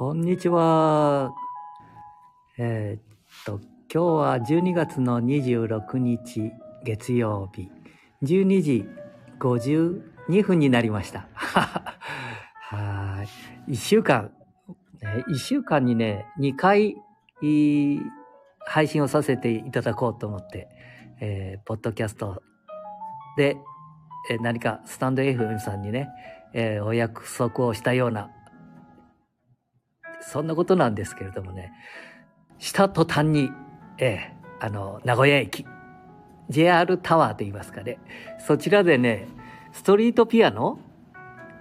こんにちは。えーっと、今日は12月の26日月曜日、12時52分になりました。はい。1週間、ね、1週間にね、2回、配信をさせていただこうと思って、えーポッドキャストで、えー何かスタンド FM さんにね、えーお約束をしたようなそんなことなんですけれどもね、した途端に、ええあの、名古屋駅、JR タワーと言いますかね、そちらでね、ストリートピアノ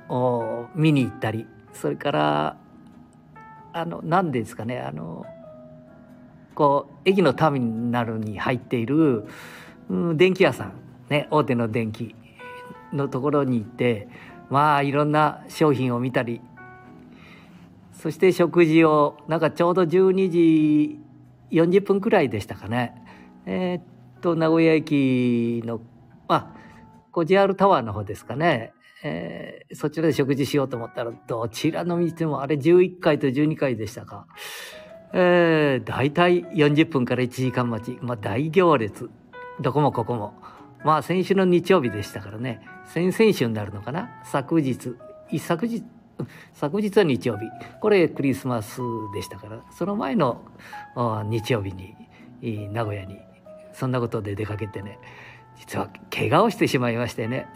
を見に行ったり、それから、あの、何ですかね、あの、こう、駅のターミナルに入っている、うん、電気屋さん、ね、大手の電気のところに行って、まあ、いろんな商品を見たり、そして食事を、なんかちょうど12時40分くらいでしたかね。えーっと、名古屋駅の、あ、こう JR タワーの方ですかね。えーそちらで食事しようと思ったら、どちらの道もあれ11階と12階でしたか。えー、大体40分から1時間待ち。まあ大行列。どこもここも。まあ先週の日曜日でしたからね。先々週になるのかな。昨日、一昨日、昨日は日曜日。これクリスマスでしたからその前の日曜日に名古屋にそんなことで出かけてね実は怪我をしてしまいましてね。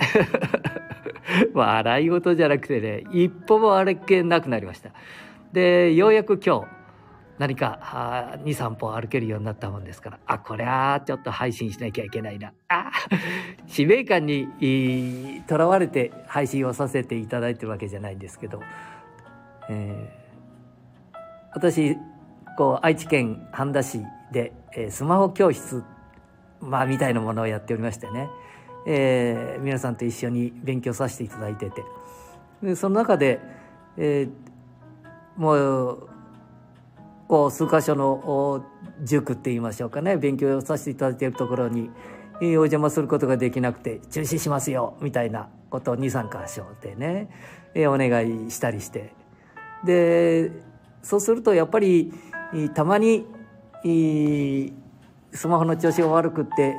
笑い事じゃなくてね一歩も歩けなくなりました。でようやく今日何か23歩歩けるようになったもんですから。あこれはちょっと配信しなきゃいけないな。あ 使命感にとらわれて配信をさせていただいてるわけじゃないんですけど、えー私こう愛知県半田市で、えースマホ教室、まあ、みたいなものをやっておりましてね、えー皆さんと一緒に勉強させていただいてて。でその中で、えーもうこう数箇所の塾って言いましょうかね。勉強させていただいているところにお邪魔することができなくて中止しますよみたいなことを23箇所でね、お願いしたりして。でそうするとやっぱりたまにスマホの調子が悪くって、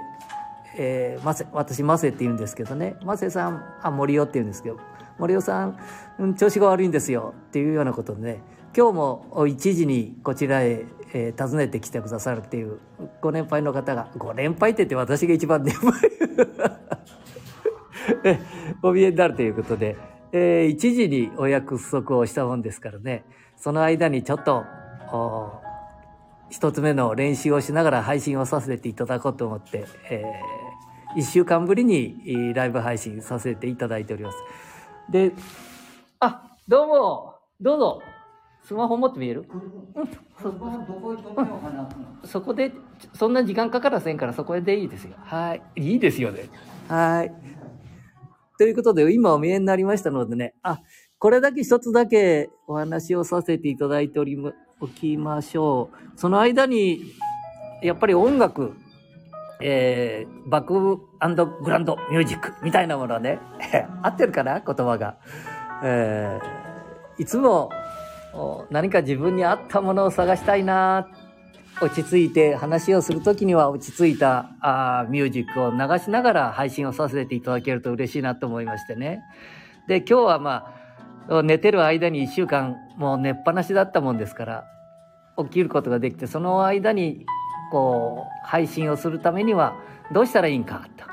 えー、マセ私マセって言うんですけどね。マセさんあ森尾って言うんですけど森尾さ、ん調子が悪いんですよっていうようなことでね。今日も1時にこちらへ、えー訪ねてきてくださるっていうご年配の方がご年配って言って私が一番年配 お見えになるということで、えー1時にお約束をしたもんですからねその間にちょっとお一つ目の練習をしながら配信をさせていただこうと思って、え1週間ぶりにライブ配信させていただいております。で、あ、どうも、どうぞ。スマホ持って見える？そこはどこ行っとこようかな。そこで、そんな時間かからせんからそこでいいですよ。はい。いいですよね。はい。ということで、今お見えになりましたのでね、あ、これだけ一つだけお話をさせていただいておりま、おきましょう。その間に、やっぱり音楽、えー、バックグランドミュージックみたいなものね、合ってるかな？言葉が。えー、いつもお何か自分に合ったものを探したいな落ち着いて話をするときには落ち着いたあミュージックを流しながら配信をさせていただけると嬉しいなと思いましてね。で、今日はまあ、寝てる間に一週間もう寝っぱなしだったもんですから、起きることができて、その間にこう、配信をするためにはどうしたらいいんかと。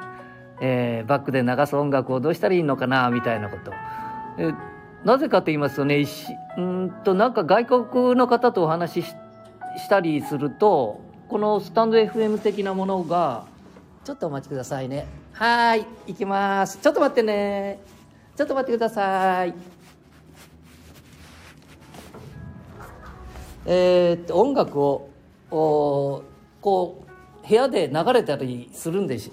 えーバックで流す音楽をどうしたらいいのかな、みたいなこと。なぜかと言いますとね、うんと、なんか外国の方とお話しししたりすると、このスタンド FM 的なものが、ちょっとお待ちくださいね。はい、行きます。ちょっと待ってね。ちょっと待ってください。えーっと、音楽を、おこう、部屋で流れたりするんでし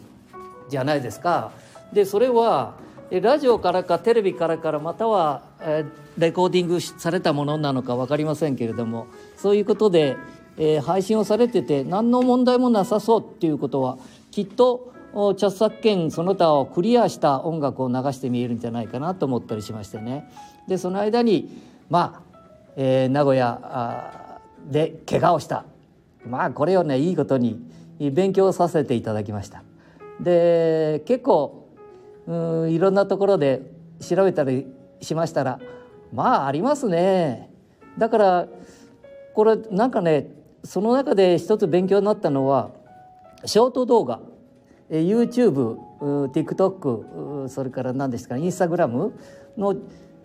じゃないですか。で、それは、ラジオからかテレビからからまたは、えレコーディングされたものなのか分かりませんけれどもそういうことで、え配信をされてて何の問題もなさそうっていうことはきっとお著作権その他をクリアした音楽を流して見えるんじゃないかなと思ったりしましてね。でその間にまあえー名古屋で怪我をした。まあこれをねいいことに勉強させていただきました。で結構うんいろんなところで調べたりしましたらまあありますね。だからこれなんかねその中で一つ勉強になったのはショート動画。YouTube、TikTok それから何ですかインスタグラムの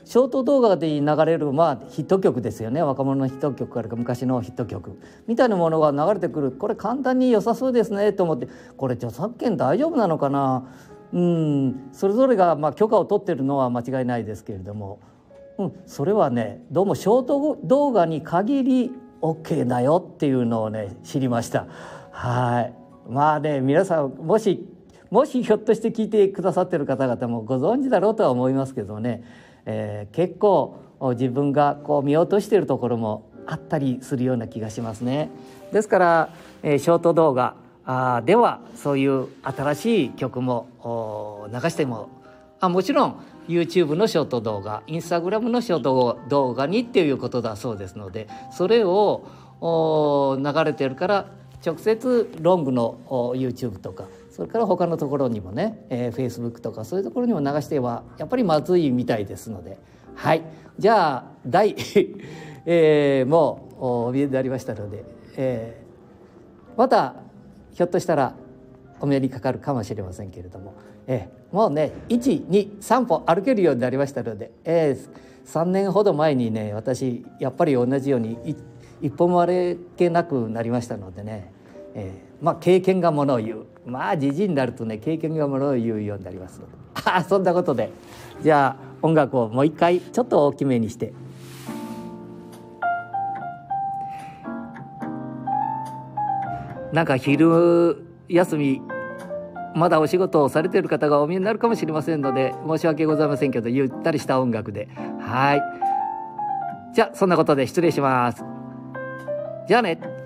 ショート動画で流れる、まあ、ヒット曲ですよね。若者のヒット曲から昔のヒット曲。みたいなものが流れてくる。これ簡単に良さそうですねと思って。これ著作権大丈夫なのかなうん。それぞれがまあ許可を取ってるのは間違いないですけれども、うん、それはねどうもショート動画に限り OK だよっていうのをね知りました。はい。まあね皆さんもしもしひょっとして聞いてくださってる方々もご存知だろうとは思いますけどね、えー結構自分がこう見落としているところもあったりするような気がしますね。ですから、えーショート動画あではそういう新しい曲も流してもあもちろん YouTube のショート動画 Instagram のショート動画にっていうことだそうですのでそれを流れてるから直接ロングの YouTube とかそれから他のところにもね、えー、Facebook とかそういうところにも流してはやっぱりまずいみたいですのではい。じゃあ第、えーもうお見えになりましたので、えーまたひょっとしたらお目にかかるかもしれませんけれども、えーもうね123歩歩けるようになりましたので、えー3年ほど前にね私やっぱり同じように一歩も歩けなくなりましたのでね、えーまあ経験がものを言う。まあじじいになるとね経験がものを言うようになりますので。ああそんなことで。じゃあ音楽をもう一回ちょっと大きめにして。なんか昼休みまだお仕事をされている方がお見えになるかもしれませんので申し訳ございませんけどゆったりした音楽で。はい。じゃあそんなことで失礼します。じゃあね。